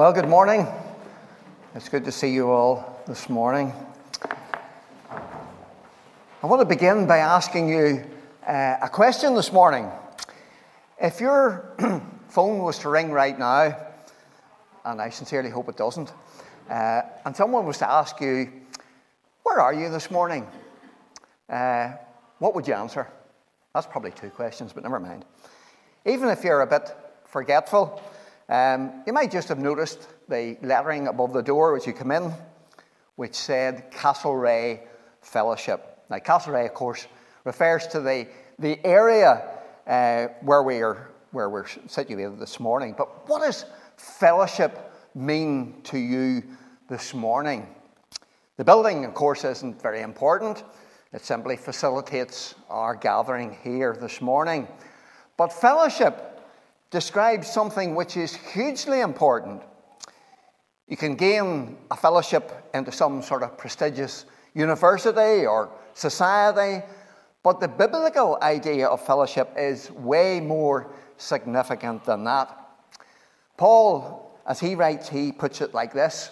Well, good morning. It's good to see you all this morning. I want to begin by asking you uh, a question this morning. If your phone was to ring right now, and I sincerely hope it doesn't, uh, and someone was to ask you, Where are you this morning? Uh, what would you answer? That's probably two questions, but never mind. Even if you're a bit forgetful, um, you might just have noticed the lettering above the door as you come in, which said Castlereagh Fellowship. Now, Castlereagh, of course, refers to the, the area uh, where, we are, where we're situated this morning. But what does fellowship mean to you this morning? The building, of course, isn't very important. It simply facilitates our gathering here this morning. But fellowship describes something which is hugely important. You can gain a fellowship into some sort of prestigious university or society, but the biblical idea of fellowship is way more significant than that. Paul, as he writes, he puts it like this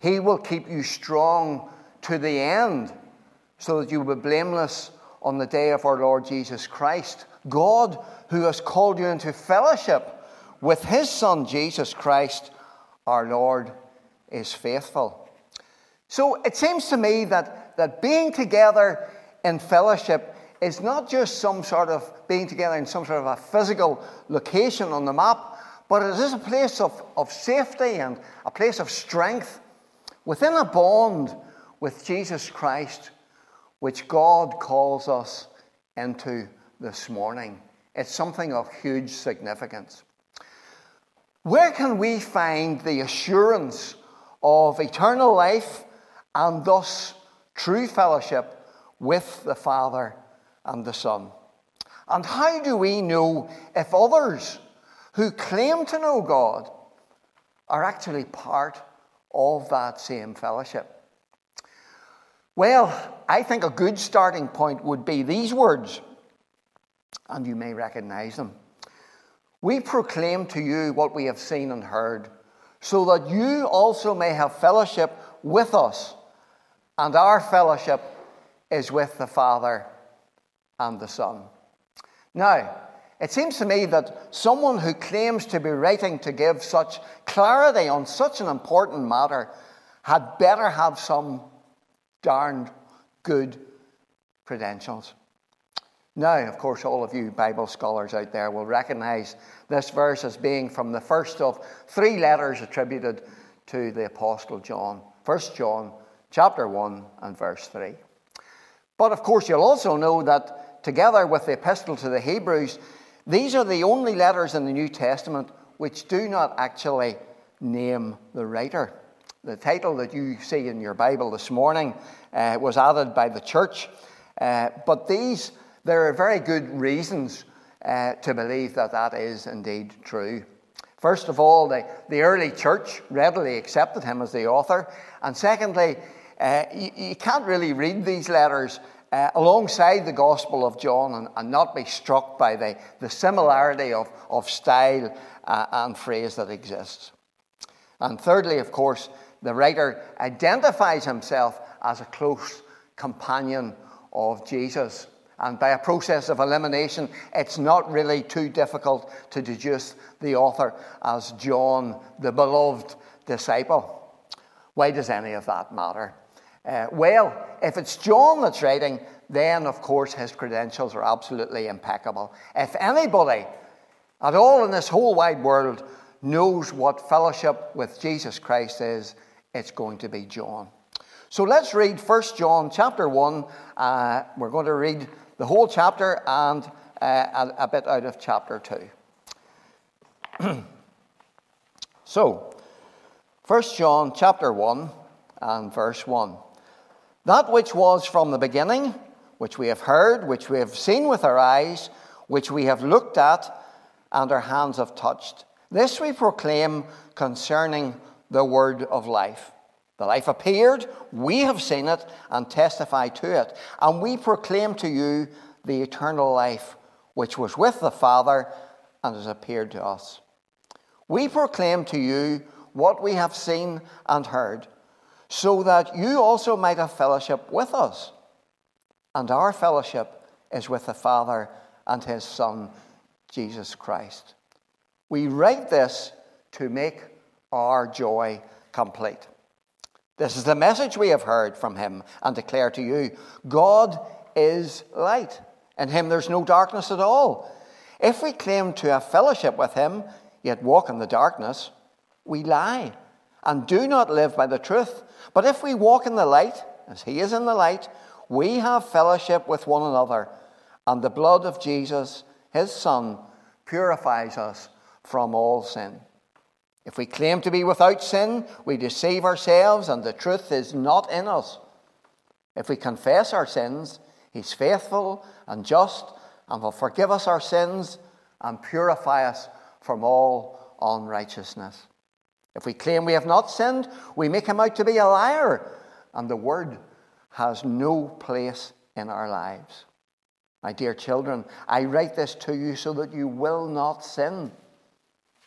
He will keep you strong to the end so that you will be blameless on the day of our Lord Jesus Christ. God, who has called you into fellowship with his Son, Jesus Christ, our Lord, is faithful. So it seems to me that that being together in fellowship is not just some sort of being together in some sort of a physical location on the map, but it is a place of, of safety and a place of strength within a bond with Jesus Christ, which God calls us into this morning. It's something of huge significance. Where can we find the assurance of eternal life and thus true fellowship with the Father and the Son. And how do we know if others who claim to know God are actually part of that same fellowship? Well, I think a good starting point would be these words, and you may recognize them. We proclaim to you what we have seen and heard, so that you also may have fellowship with us and our fellowship is with the Father and the Son. Now, it seems to me that someone who claims to be writing to give such clarity on such an important matter had better have some darned good credentials. Now, of course, all of you Bible scholars out there will recognize this verse as being from the first of three letters attributed to the Apostle John. First John chapter 1 and verse 3. But of course, you'll also know that together with the epistle to the Hebrews, these are the only letters in the New Testament which do not actually name the writer. The title that you see in your Bible this morning uh, was added by the church, uh, but these, there are very good reasons uh, to believe that that is indeed true. First of all, the, the early church readily accepted him as the author, and secondly, uh, you, you, can't really read these letters uh, alongside the Gospel of John and, and, not be struck by the, the similarity of, of style uh, and phrase that exists. And thirdly, of course, the writer identifies himself as a close companion of Jesus. And by a process of elimination, it's not really too difficult to deduce the author as John, the beloved disciple. Why does any of that matter? Uh, well, if it's John that's writing, then of course his credentials are absolutely impeccable. If anybody at all in this whole wide world knows what fellowship with Jesus Christ is, it's going to be John. So let's read 1 John chapter 1. Uh, we're going to read the whole chapter and uh, a, a bit out of chapter 2. so, 1 John chapter 1 and verse 1. That which was from the beginning, which we have heard, which we have seen with our eyes, which we have looked at, and our hands have touched. This we proclaim concerning the word of life. The life appeared, we have seen it, and testify to it. And we proclaim to you the eternal life which was with the Father and has appeared to us. We proclaim to you what we have seen and heard, so that you also might have fellowship with us. And our fellowship is with the Father and his Son, Jesus Christ. We write this to make our joy complete. This is the message we have heard from him and declare to you God is light. In him there's no darkness at all. If we claim to have fellowship with him, yet walk in the darkness, we lie and do not live by the truth. But if we walk in the light, as he is in the light, we have fellowship with one another, and the blood of Jesus, his Son, purifies us from all sin. If we claim to be without sin, we deceive ourselves, and the truth is not in us. If we confess our sins, he's faithful and just and will forgive us our sins and purify us from all unrighteousness. If we claim we have not sinned, we make him out to be a liar, and the word has no place in our lives. My dear children, I write this to you so that you will not sin.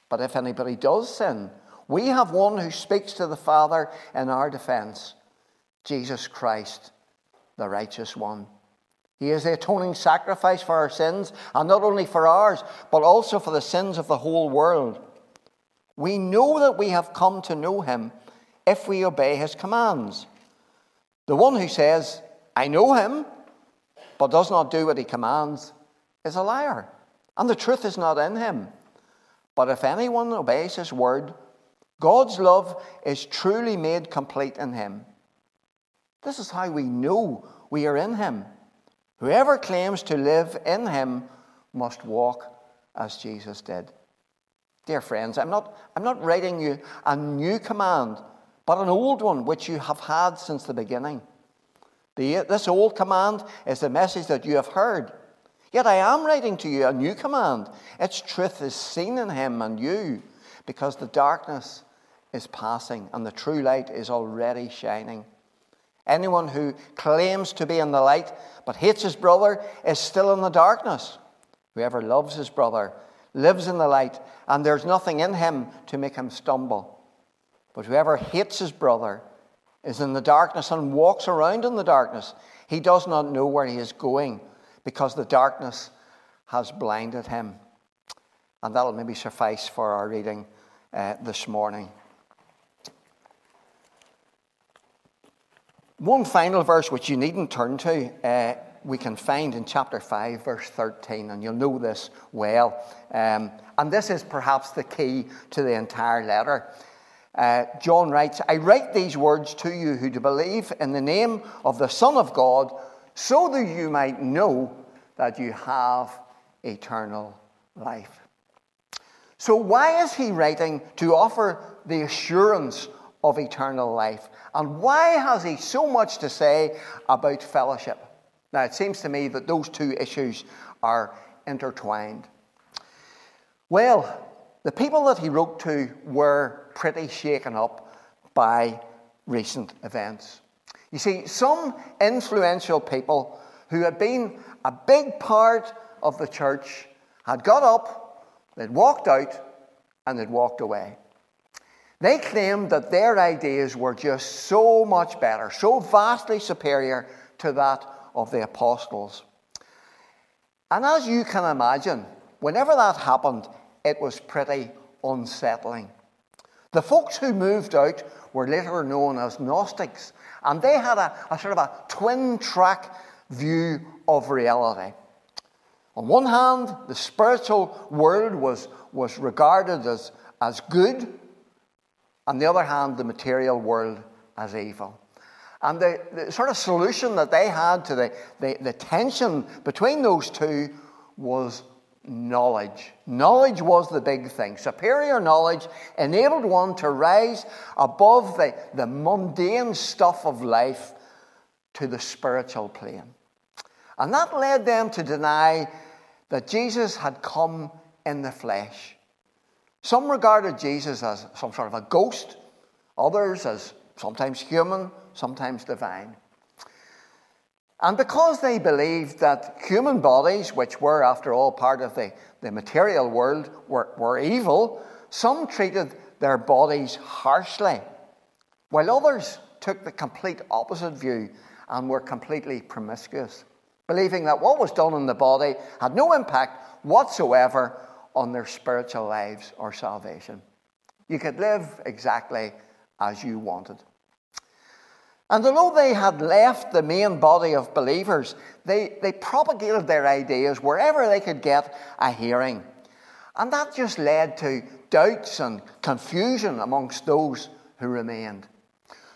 But if anybody does sin, we have one who speaks to the Father in our defense Jesus Christ, the righteous one. He is the atoning sacrifice for our sins, and not only for ours, but also for the sins of the whole world. We know that we have come to know him if we obey his commands. The one who says, I know him, but does not do what he commands, is a liar, and the truth is not in him. But if anyone obeys his word, God's love is truly made complete in him. This is how we know we are in him. Whoever claims to live in him must walk as Jesus did. Dear friends, I'm not, I'm not writing you a new command, but an old one which you have had since the beginning. The, this old command is the message that you have heard. Yet I am writing to you a new command. Its truth is seen in him and you, because the darkness is passing and the true light is already shining. Anyone who claims to be in the light but hates his brother is still in the darkness. Whoever loves his brother lives in the light, and there's nothing in him to make him stumble. But whoever hates his brother is in the darkness and walks around in the darkness. He does not know where he is going because the darkness has blinded him. And that'll maybe suffice for our reading uh, this morning. One final verse which you needn't turn to, uh, we can find in chapter 5, verse 13, and you'll know this well. Um, and this is perhaps the key to the entire letter. Uh, John writes, I write these words to you who do believe in the name of the Son of God, so that you might know that you have eternal life. So, why is he writing to offer the assurance of eternal life? And why has he so much to say about fellowship? Now, it seems to me that those two issues are intertwined. Well, the people that he wrote to were pretty shaken up by recent events. You see, some influential people who had been a big part of the church had got up, they'd walked out, and they'd walked away. They claimed that their ideas were just so much better, so vastly superior to that of the apostles. And as you can imagine, whenever that happened, it was pretty unsettling. The folks who moved out were later known as Gnostics, and they had a, a sort of a twin track view of reality. On one hand, the spiritual world was, was regarded as, as good on the other hand, the material world as evil. And the, the sort of solution that they had to the, the, the tension between those two was knowledge. Knowledge was the big thing. Superior knowledge enabled one to rise above the, the mundane stuff of life to the spiritual plane. And that led them to deny that Jesus had come in the flesh. Some regarded Jesus as some sort of a ghost, others as sometimes human, sometimes divine. And because they believed that human bodies, which were, after all, part of the, the material world, were, were evil, some treated their bodies harshly, while others took the complete opposite view and were completely promiscuous, believing that what was done in the body had no impact whatsoever on their spiritual lives or salvation. You could live exactly as you wanted. And although they had left the main body of believers, they, they propagated their ideas wherever they could get a hearing. And that just led to doubts and confusion amongst those who remained.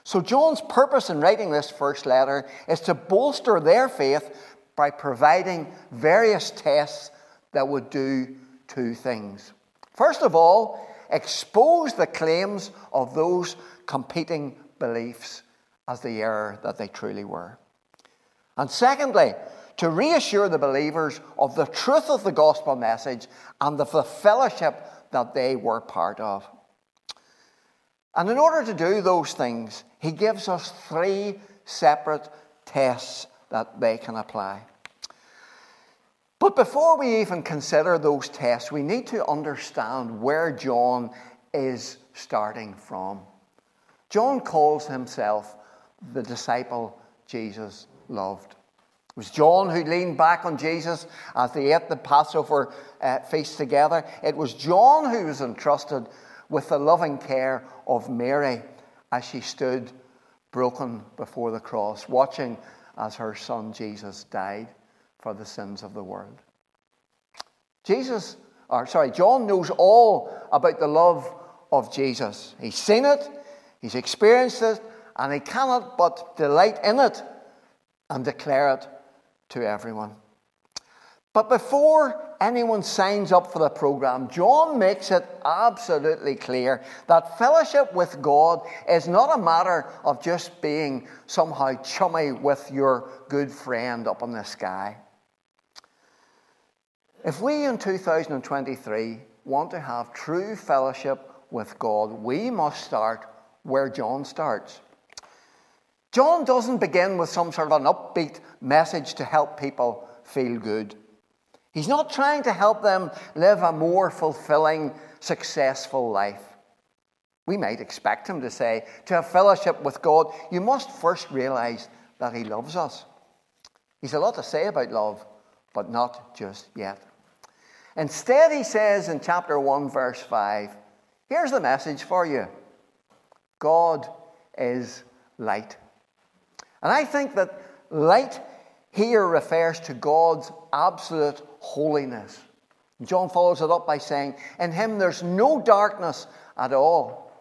So, John's purpose in writing this first letter is to bolster their faith by providing various tests that would do two things. First of all, expose the claims of those competing beliefs as the error that they truly were. And secondly, to reassure the believers of the truth of the gospel message and of the fellowship that they were part of. And in order to do those things, he gives us three separate tests that they can apply. But before we even consider those tests, we need to understand where John is starting from. John calls himself the disciple Jesus loved. It was John who leaned back on Jesus as they ate the Passover uh, feast together. It was John who was entrusted with the loving care of Mary as she stood broken before the cross, watching as her son Jesus died for the sins of the world. Jesus, or sorry, John knows all about the love of Jesus. He's seen it, he's experienced it, and he cannot but delight in it and declare it to everyone. But before anyone signs up for the program, John makes it absolutely clear that fellowship with God is not a matter of just being somehow chummy with your good friend up in the sky. If we in 2023 want to have true fellowship with God, we must start where John starts. John doesn't begin with some sort of an upbeat message to help people feel good. He's not trying to help them live a more fulfilling, successful life. We might expect him to say, to have fellowship with God, you must first realize that he loves us. He's a lot to say about love, but not just yet. Instead, he says in chapter 1, verse 5, here's the message for you God is light. And I think that light here refers to God's absolute holiness. John follows it up by saying, In him there's no darkness at all.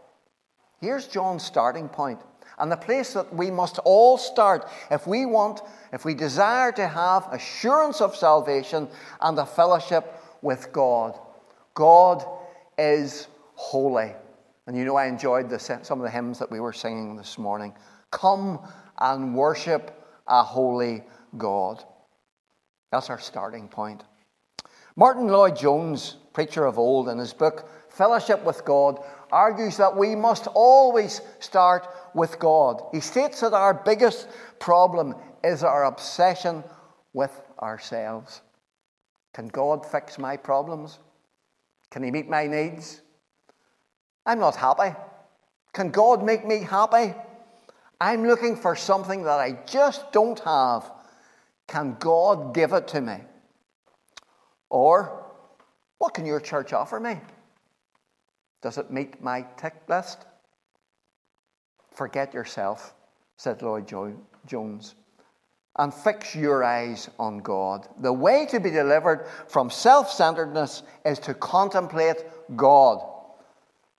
Here's John's starting point, and the place that we must all start if we want, if we desire to have assurance of salvation and a fellowship with God. God is holy. And you know, I enjoyed the, some of the hymns that we were singing this morning. Come and worship a holy God. That's our starting point. Martyn Lloyd-Jones, preacher of old, in his book Fellowship with God, argues that we must always start with God. He states that our biggest problem is our obsession with ourselves. Can God fix my problems? Can He meet my needs? I'm not happy. Can God make me happy? I'm looking for something that I just don't have. Can God give it to me? Or, what can your church offer me? Does it meet my tick list? Forget yourself, said Lloyd Jones, and fix your eyes on God. The way to be delivered from self centeredness is to contemplate God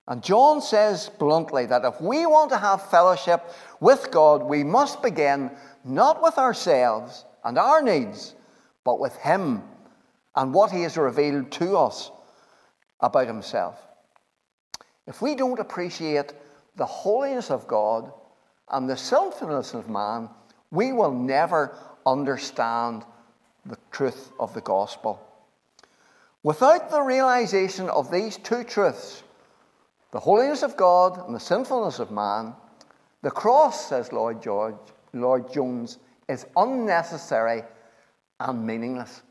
and John says bluntly that if we want to have fellowship with God, we must begin not with ourselves and our needs, but with Him and what He has revealed to us about Himself. If we don't appreciate the holiness of God and the sinfulness of man, we will never understand the truth of the gospel. Without the realization of these two truths, the holiness of God and the sinfulness of man, the cross, says Lloyd, George, Lloyd Jones, is unnecessary and meaningless.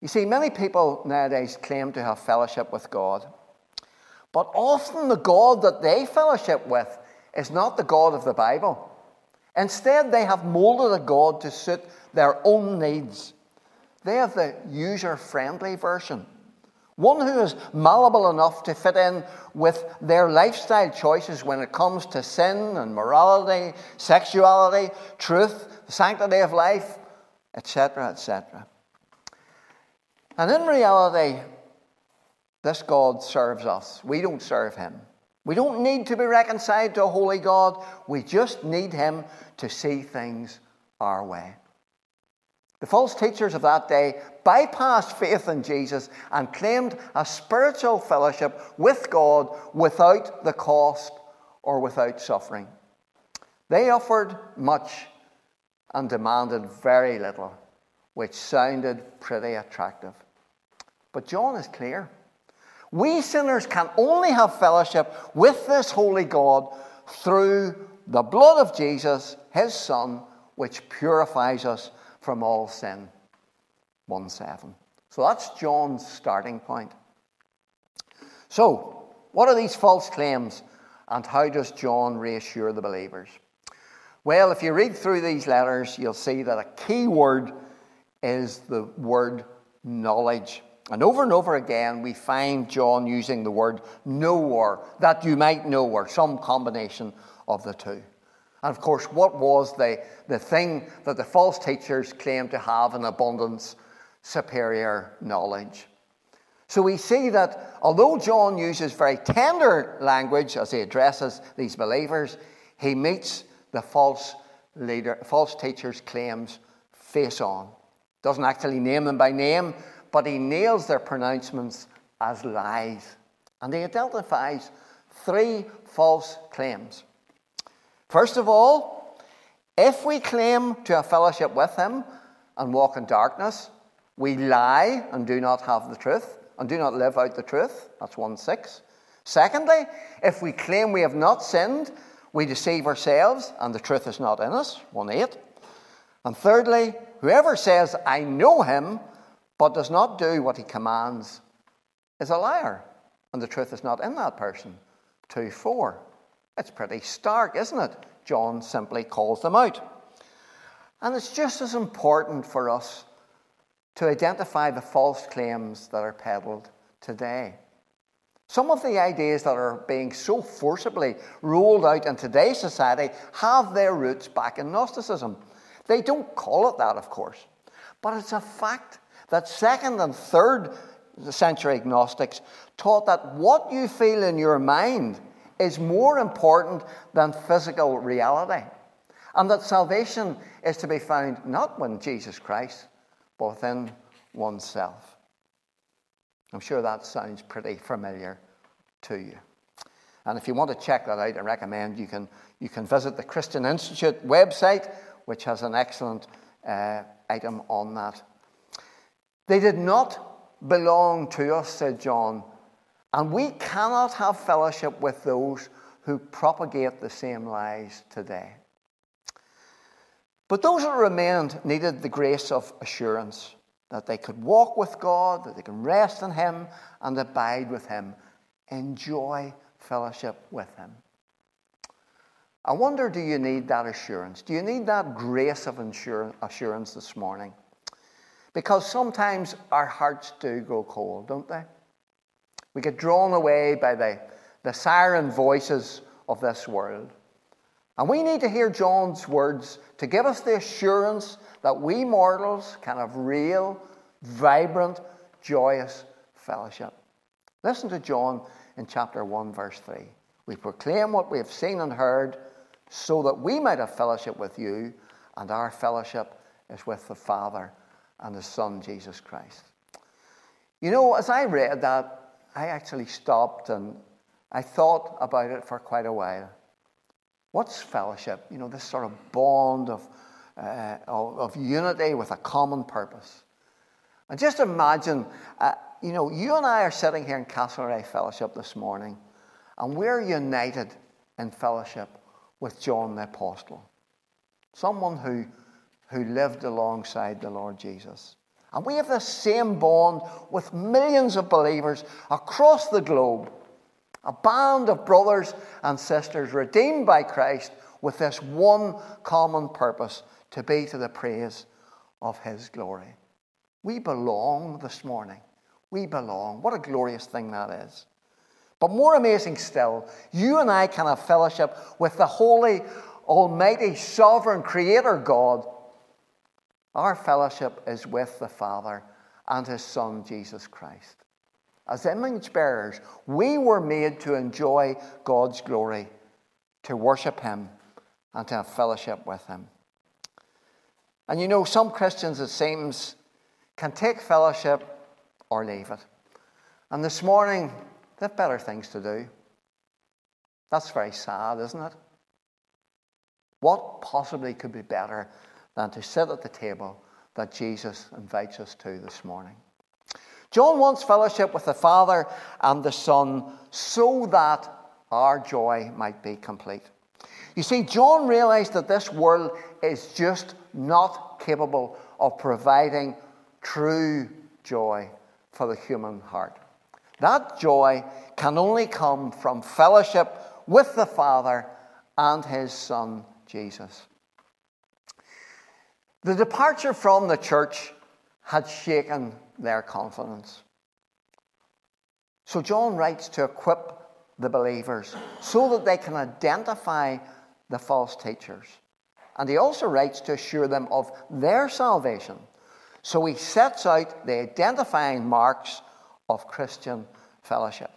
You see, many people nowadays claim to have fellowship with God, But often the God that they fellowship with is not the God of the Bible. Instead, they have molded a God to suit their own needs. They have the user friendly version, one who is malleable enough to fit in with their lifestyle choices when it comes to sin and morality, sexuality, truth, the sanctity of life, etc., etc. And in reality, this God serves us. We don't serve him. We don't need to be reconciled to a holy God. We just need him to see things our way. The false teachers of that day bypassed faith in Jesus and claimed a spiritual fellowship with God without the cost or without suffering. They offered much and demanded very little, which sounded pretty attractive. But John is clear. We sinners can only have fellowship with this holy God through the blood of Jesus, his Son, which purifies us from all sin. 1 7. So that's John's starting point. So, what are these false claims and how does John reassure the believers? Well, if you read through these letters, you'll see that a key word is the word knowledge. And over and over again, we find John using the word know or, that you might know, or some combination of the two. And of course, what was the, the thing that the false teachers claimed to have in abundance? Superior knowledge. So we see that although John uses very tender language as he addresses these believers, he meets the false leader, false teachers' claims face on. Doesn't actually name them by name, but he nails their pronouncements as lies. And he identifies three false claims. First of all, if we claim to have fellowship with him and walk in darkness, we lie and do not have the truth and do not live out the truth. That's 1 6. Secondly, if we claim we have not sinned, we deceive ourselves and the truth is not in us. 1 8. And thirdly, whoever says, I know him, but does not do what he commands, is a liar, and the truth is not in that person. 2 4. It's pretty stark, isn't it? John simply calls them out. And it's just as important for us to identify the false claims that are peddled today. Some of the ideas that are being so forcibly rolled out in today's society have their roots back in Gnosticism. They don't call it that, of course, but it's a fact that second and third century Gnostics taught that what you feel in your mind is more important than physical reality. And that salvation is to be found not in Jesus Christ, but within oneself. I'm sure that sounds pretty familiar to you. And if you want to check that out, I recommend you can, you can visit the Christian Institute website, which has an excellent uh, item on that. They did not belong to us, said John, and we cannot have fellowship with those who propagate the same lies today. But those that remained needed the grace of assurance that they could walk with God, that they can rest in Him and abide with Him, enjoy fellowship with Him. I wonder do you need that assurance? Do you need that grace of assurance this morning? Because sometimes our hearts do grow cold, don't they? We get drawn away by the, the siren voices of this world. And we need to hear John's words to give us the assurance that we mortals can have real, vibrant, joyous fellowship. Listen to John in chapter 1, verse 3. We proclaim what we have seen and heard so that we might have fellowship with you, and our fellowship is with the Father and the Son, Jesus Christ. You know, as I read that, I actually stopped and I thought about it for quite a while. What's fellowship? You know, this sort of bond of, uh, of, unity with a common purpose. And just imagine, uh, you know, you and I are sitting here in Castlereagh Fellowship this morning, and we're united in fellowship with John the Apostle, someone who, who lived alongside the Lord Jesus. And we have the same bond with millions of believers across the globe. A band of brothers and sisters redeemed by Christ with this one common purpose to be to the praise of His glory. We belong this morning. We belong. What a glorious thing that is. But more amazing still, you and I can have fellowship with the holy, almighty, sovereign Creator God. Our fellowship is with the Father and His Son, Jesus Christ. As image bearers, we were made to enjoy God's glory, to worship Him, and to have fellowship with Him. And you know, some Christians, it seems, can take fellowship or leave it. And this morning, they have better things to do. That's very sad, isn't it? What possibly could be better than to sit at the table that Jesus invites us to this morning? John wants fellowship with the Father and the Son so that our joy might be complete. You see, John realized that this world is just not capable of providing true joy for the human heart. That joy can only come from fellowship with the Father and His Son, Jesus. The departure from the church had shaken their confidence. So John writes to equip the believers so that they can identify the false teachers. And he also writes to assure them of their salvation. So he sets out the identifying marks of Christian fellowship.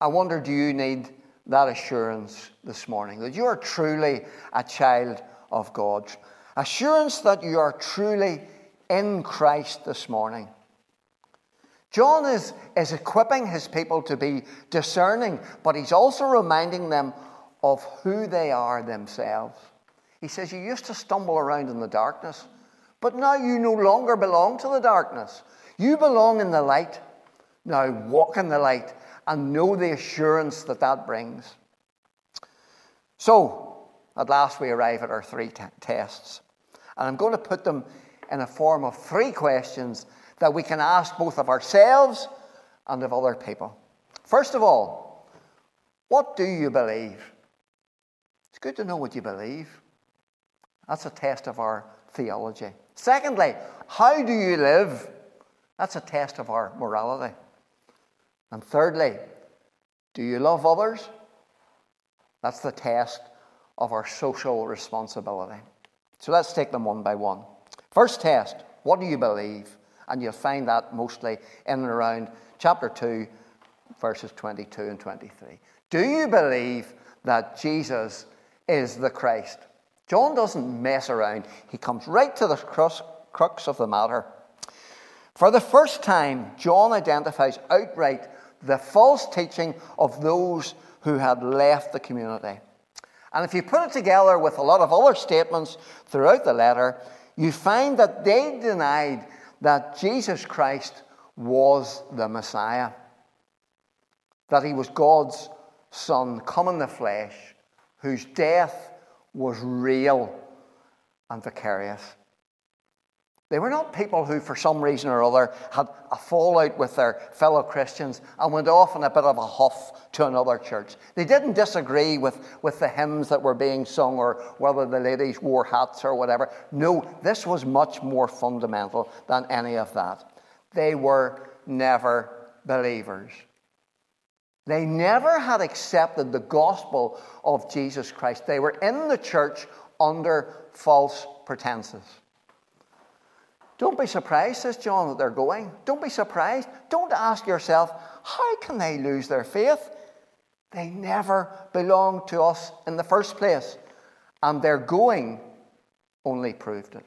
I wonder do you need that assurance this morning that you are truly a child of God? Assurance that you are truly in Christ this morning. John is, is equipping his people to be discerning, but he's also reminding them of who they are themselves. He says, You used to stumble around in the darkness, but now you no longer belong to the darkness. You belong in the light. Now walk in the light and know the assurance that that brings. So, at last, we arrive at our three t- tests. And I'm going to put them in a form of three questions that we can ask both of ourselves and of other people. First of all, what do you believe? It's good to know what you believe. That's a test of our theology. Secondly, how do you live? That's a test of our morality. And thirdly, do you love others? That's the test of our social responsibility. So let's take them one by one. First test what do you believe? And you'll find that mostly in and around chapter 2, verses 22 and 23. Do you believe that Jesus is the Christ? John doesn't mess around, he comes right to the crux of the matter. For the first time, John identifies outright the false teaching of those who had left the community. And if you put it together with a lot of other statements throughout the letter, you find that they denied that Jesus Christ was the Messiah, that he was God's Son come in the flesh, whose death was real and vicarious. They were not people who, for some reason or other, had a fallout with their fellow Christians and went off in a bit of a huff to another church. They didn't disagree with, with the hymns that were being sung or whether the ladies wore hats or whatever. No, this was much more fundamental than any of that. They were never believers. They never had accepted the gospel of Jesus Christ. They were in the church under false pretenses. Don't be surprised, says John, that they're going. Don't be surprised. Don't ask yourself, how can they lose their faith? They never belonged to us in the first place. And their going only proved it.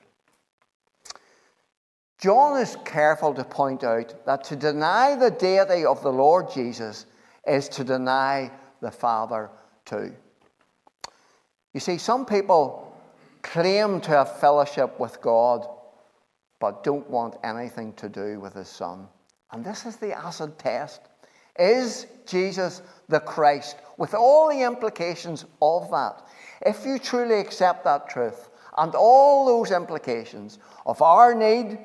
John is careful to point out that to deny the deity of the Lord Jesus is to deny the Father too. You see, some people claim to have fellowship with God but don't want anything to do with his son. And this is the acid test. Is Jesus the Christ? With all the implications of that. If you truly accept that truth and all those implications of our need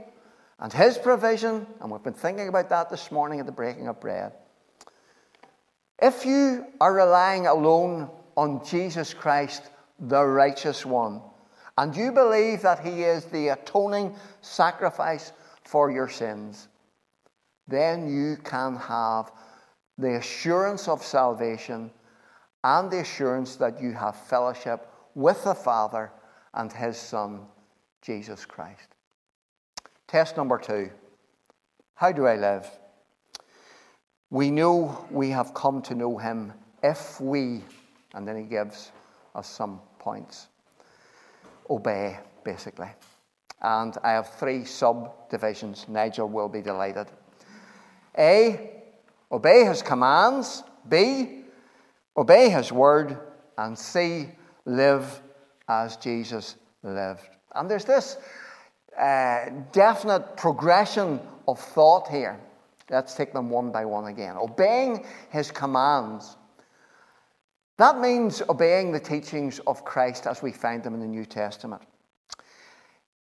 and his provision, and we've been thinking about that this morning at the breaking of bread. If you are relying alone on Jesus Christ, the righteous one, and you believe that he is the atoning sacrifice for your sins, then you can have the assurance of salvation and the assurance that you have fellowship with the Father and his Son, Jesus Christ. Test number two How do I live? We know we have come to know him if we, and then he gives us some points, obey, basically. And I have three subdivisions. Nigel will be delighted. A, obey his commands. B, obey his word. And C, live as Jesus lived. And there's this uh, definite progression of thought here. Let's take them one by one again. Obeying his commands. That means obeying the teachings of Christ as we find them in the New Testament.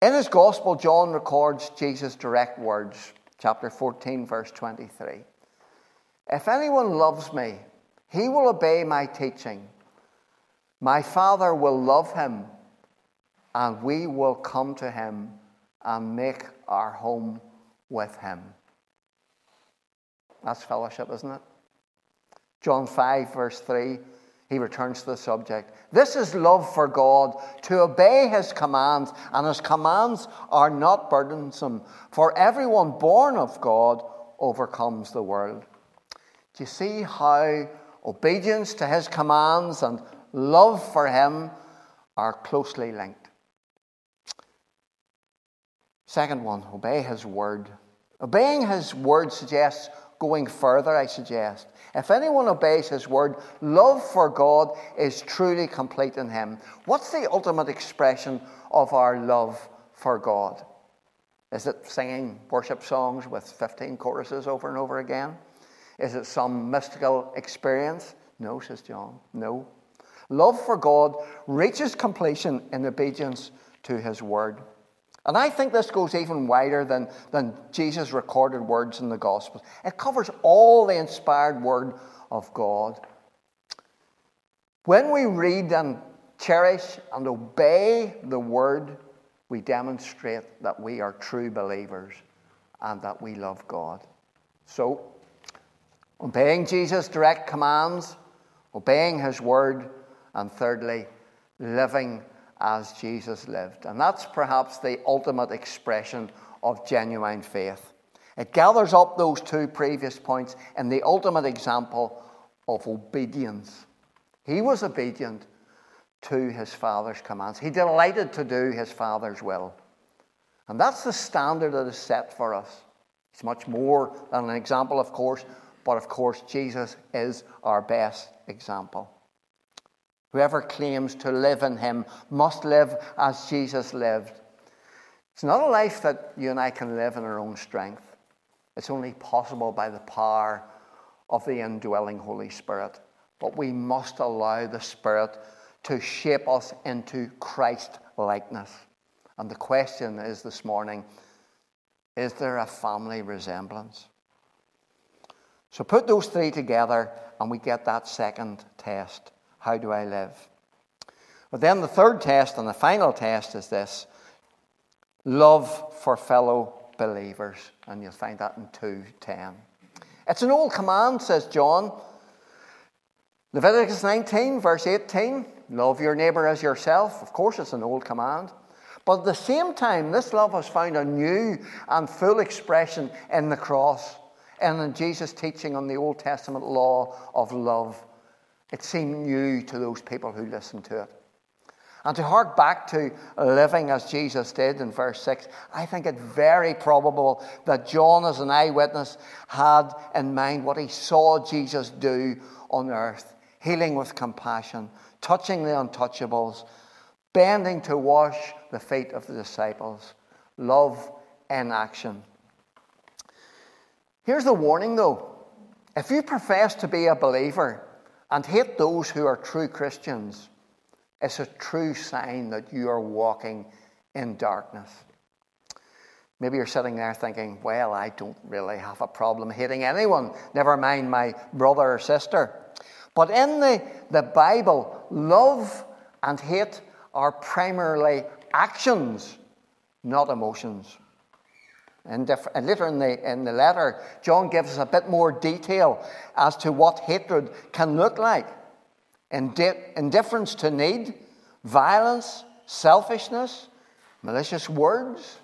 In his gospel, John records Jesus' direct words, chapter 14, verse 23. If anyone loves me, he will obey my teaching. My Father will love him, and we will come to him and make our home with him. That's fellowship, isn't it? John 5, verse 3, he returns to the subject. This is love for God, to obey his commands, and his commands are not burdensome, for everyone born of God overcomes the world. Do you see how obedience to his commands and love for him are closely linked? Second one, obey his word. Obeying his word suggests going further, I suggest. If anyone obeys his word, love for God is truly complete in him. What's the ultimate expression of our love for God? Is it singing worship songs with 15 choruses over and over again? Is it some mystical experience? No, says John. No. Love for God reaches completion in obedience to his word. And I think this goes even wider than, than Jesus' recorded words in the Gospels. It covers all the inspired word of God. When we read and cherish and obey the word, we demonstrate that we are true believers and that we love God. So, obeying Jesus' direct commands, obeying his word, and thirdly, living as Jesus lived. And that's perhaps the ultimate expression of genuine faith. It gathers up those two previous points in the ultimate example of obedience. He was obedient to his Father's commands, he delighted to do his Father's will. And that's the standard that is set for us. It's much more than an example, of course, but of course, Jesus is our best example. Whoever claims to live in him must live as Jesus lived. It's not a life that you and I can live in our own strength. It's only possible by the power of the indwelling Holy Spirit. But we must allow the Spirit to shape us into Christ likeness. And the question is this morning is there a family resemblance? So put those three together and we get that second test. How do I live? But then the third test and the final test is this love for fellow believers. And you'll find that in 2.10. It's an old command, says John. Leviticus 19, verse 18 love your neighbour as yourself. Of course, it's an old command. But at the same time, this love has found a new and full expression in the cross and in Jesus' teaching on the Old Testament law of love. It seemed new to those people who listened to it. And to hark back to living as Jesus did in verse 6, I think it very probable that John, as an eyewitness, had in mind what he saw Jesus do on earth healing with compassion, touching the untouchables, bending to wash the feet of the disciples. Love in action. Here's the warning though if you profess to be a believer, and hate those who are true Christians is a true sign that you are walking in darkness. Maybe you're sitting there thinking, well, I don't really have a problem hating anyone, never mind my brother or sister. But in the, the Bible, love and hate are primarily actions, not emotions. And, later in the, in the letter, John gives us a bit more detail as to what hatred can look like indifference to need, violence, selfishness, malicious words,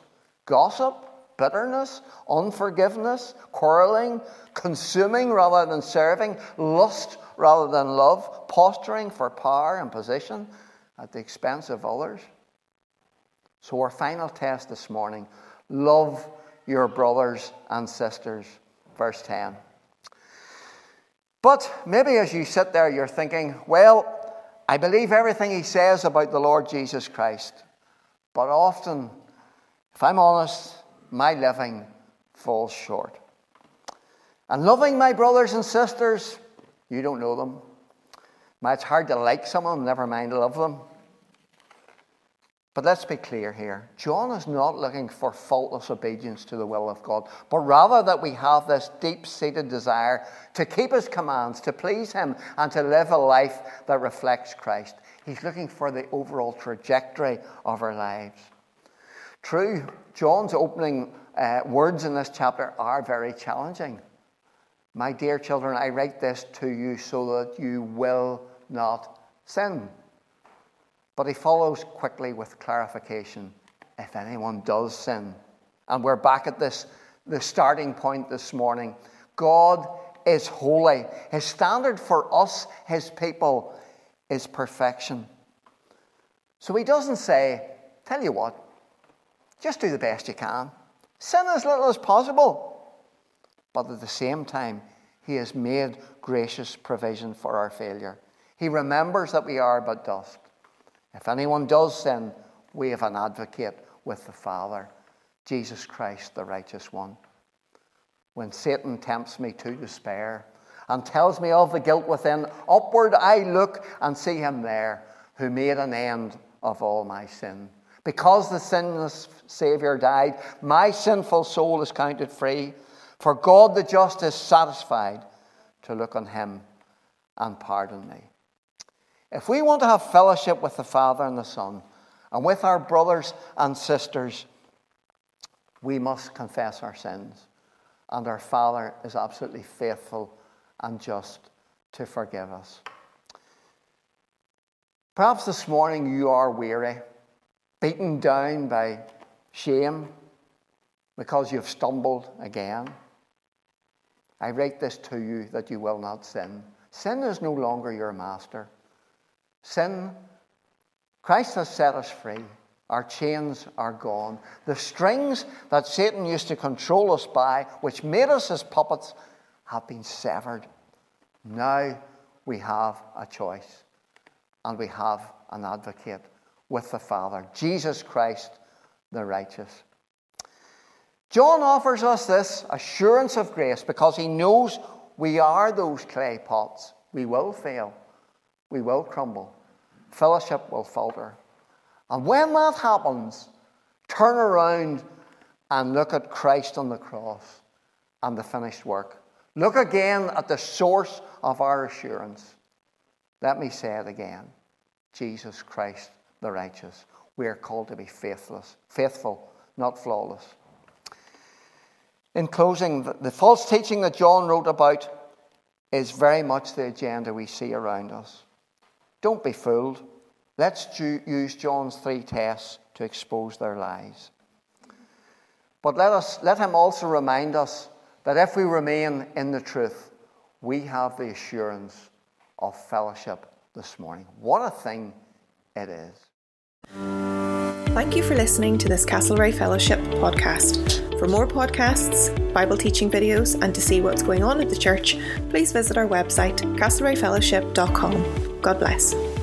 gossip, bitterness, unforgiveness, quarreling, consuming rather than serving, lust rather than love, posturing for power and position at the expense of others. So, our final test this morning love your brothers and sisters. Verse 10. But maybe as you sit there, you're thinking, well, I believe everything he says about the Lord Jesus Christ. But often, if I'm honest, my living falls short. And loving my brothers and sisters, you don't know them. It's hard to like someone, never mind love them. But let's be clear here. John is not looking for faultless obedience to the will of God, but rather that we have this deep seated desire to keep his commands, to please him, and to live a life that reflects Christ. He's looking for the overall trajectory of our lives. True, John's opening uh, words in this chapter are very challenging. My dear children, I write this to you so that you will not sin. But he follows quickly with clarification if anyone does sin. And we're back at this, the starting point this morning. God is holy. His standard for us, his people, is perfection. So he doesn't say, tell you what, just do the best you can. Sin as little as possible. But at the same time, he has made gracious provision for our failure. He remembers that we are but dust. If anyone does sin, we have an advocate with the Father, Jesus Christ, the righteous one. When Satan tempts me to despair and tells me of the guilt within, upward I look and see him there who made an end of all my sin. Because the sinless Saviour died, my sinful soul is counted free. For God the just is satisfied to look on him and pardon me. If we want to have fellowship with the Father and the Son and with our brothers and sisters, we must confess our sins. And our Father is absolutely faithful and just to forgive us. Perhaps this morning you are weary, beaten down by shame because you've stumbled again. I write this to you that you will not sin. Sin is no longer your master. Sin, Christ has set us free. Our chains are gone. The strings that Satan used to control us by, which made us his puppets, have been severed. Now we have a choice, and we have an advocate with the Father, Jesus Christ, the righteous. John offers us this assurance of grace because he knows we are those clay pots. We will fail, we will crumble fellowship will falter. And when that happens, turn around and look at Christ on the cross and the finished work. Look again at the source of our assurance. Let me say it again Jesus Christ the righteous. We are called to be faithless, faithful, not flawless. In closing, the false teaching that John wrote about is very much the agenda we see around us. Don't be fooled. Let's use John's three tests to expose their lies. But let, us, let him also remind us that if we remain in the truth, we have the assurance of fellowship this morning. What a thing it is. Thank you for listening to this Castlereagh Fellowship podcast. For more podcasts, Bible teaching videos, and to see what's going on at the church, please visit our website, castlereaghfellowship.com. God bless.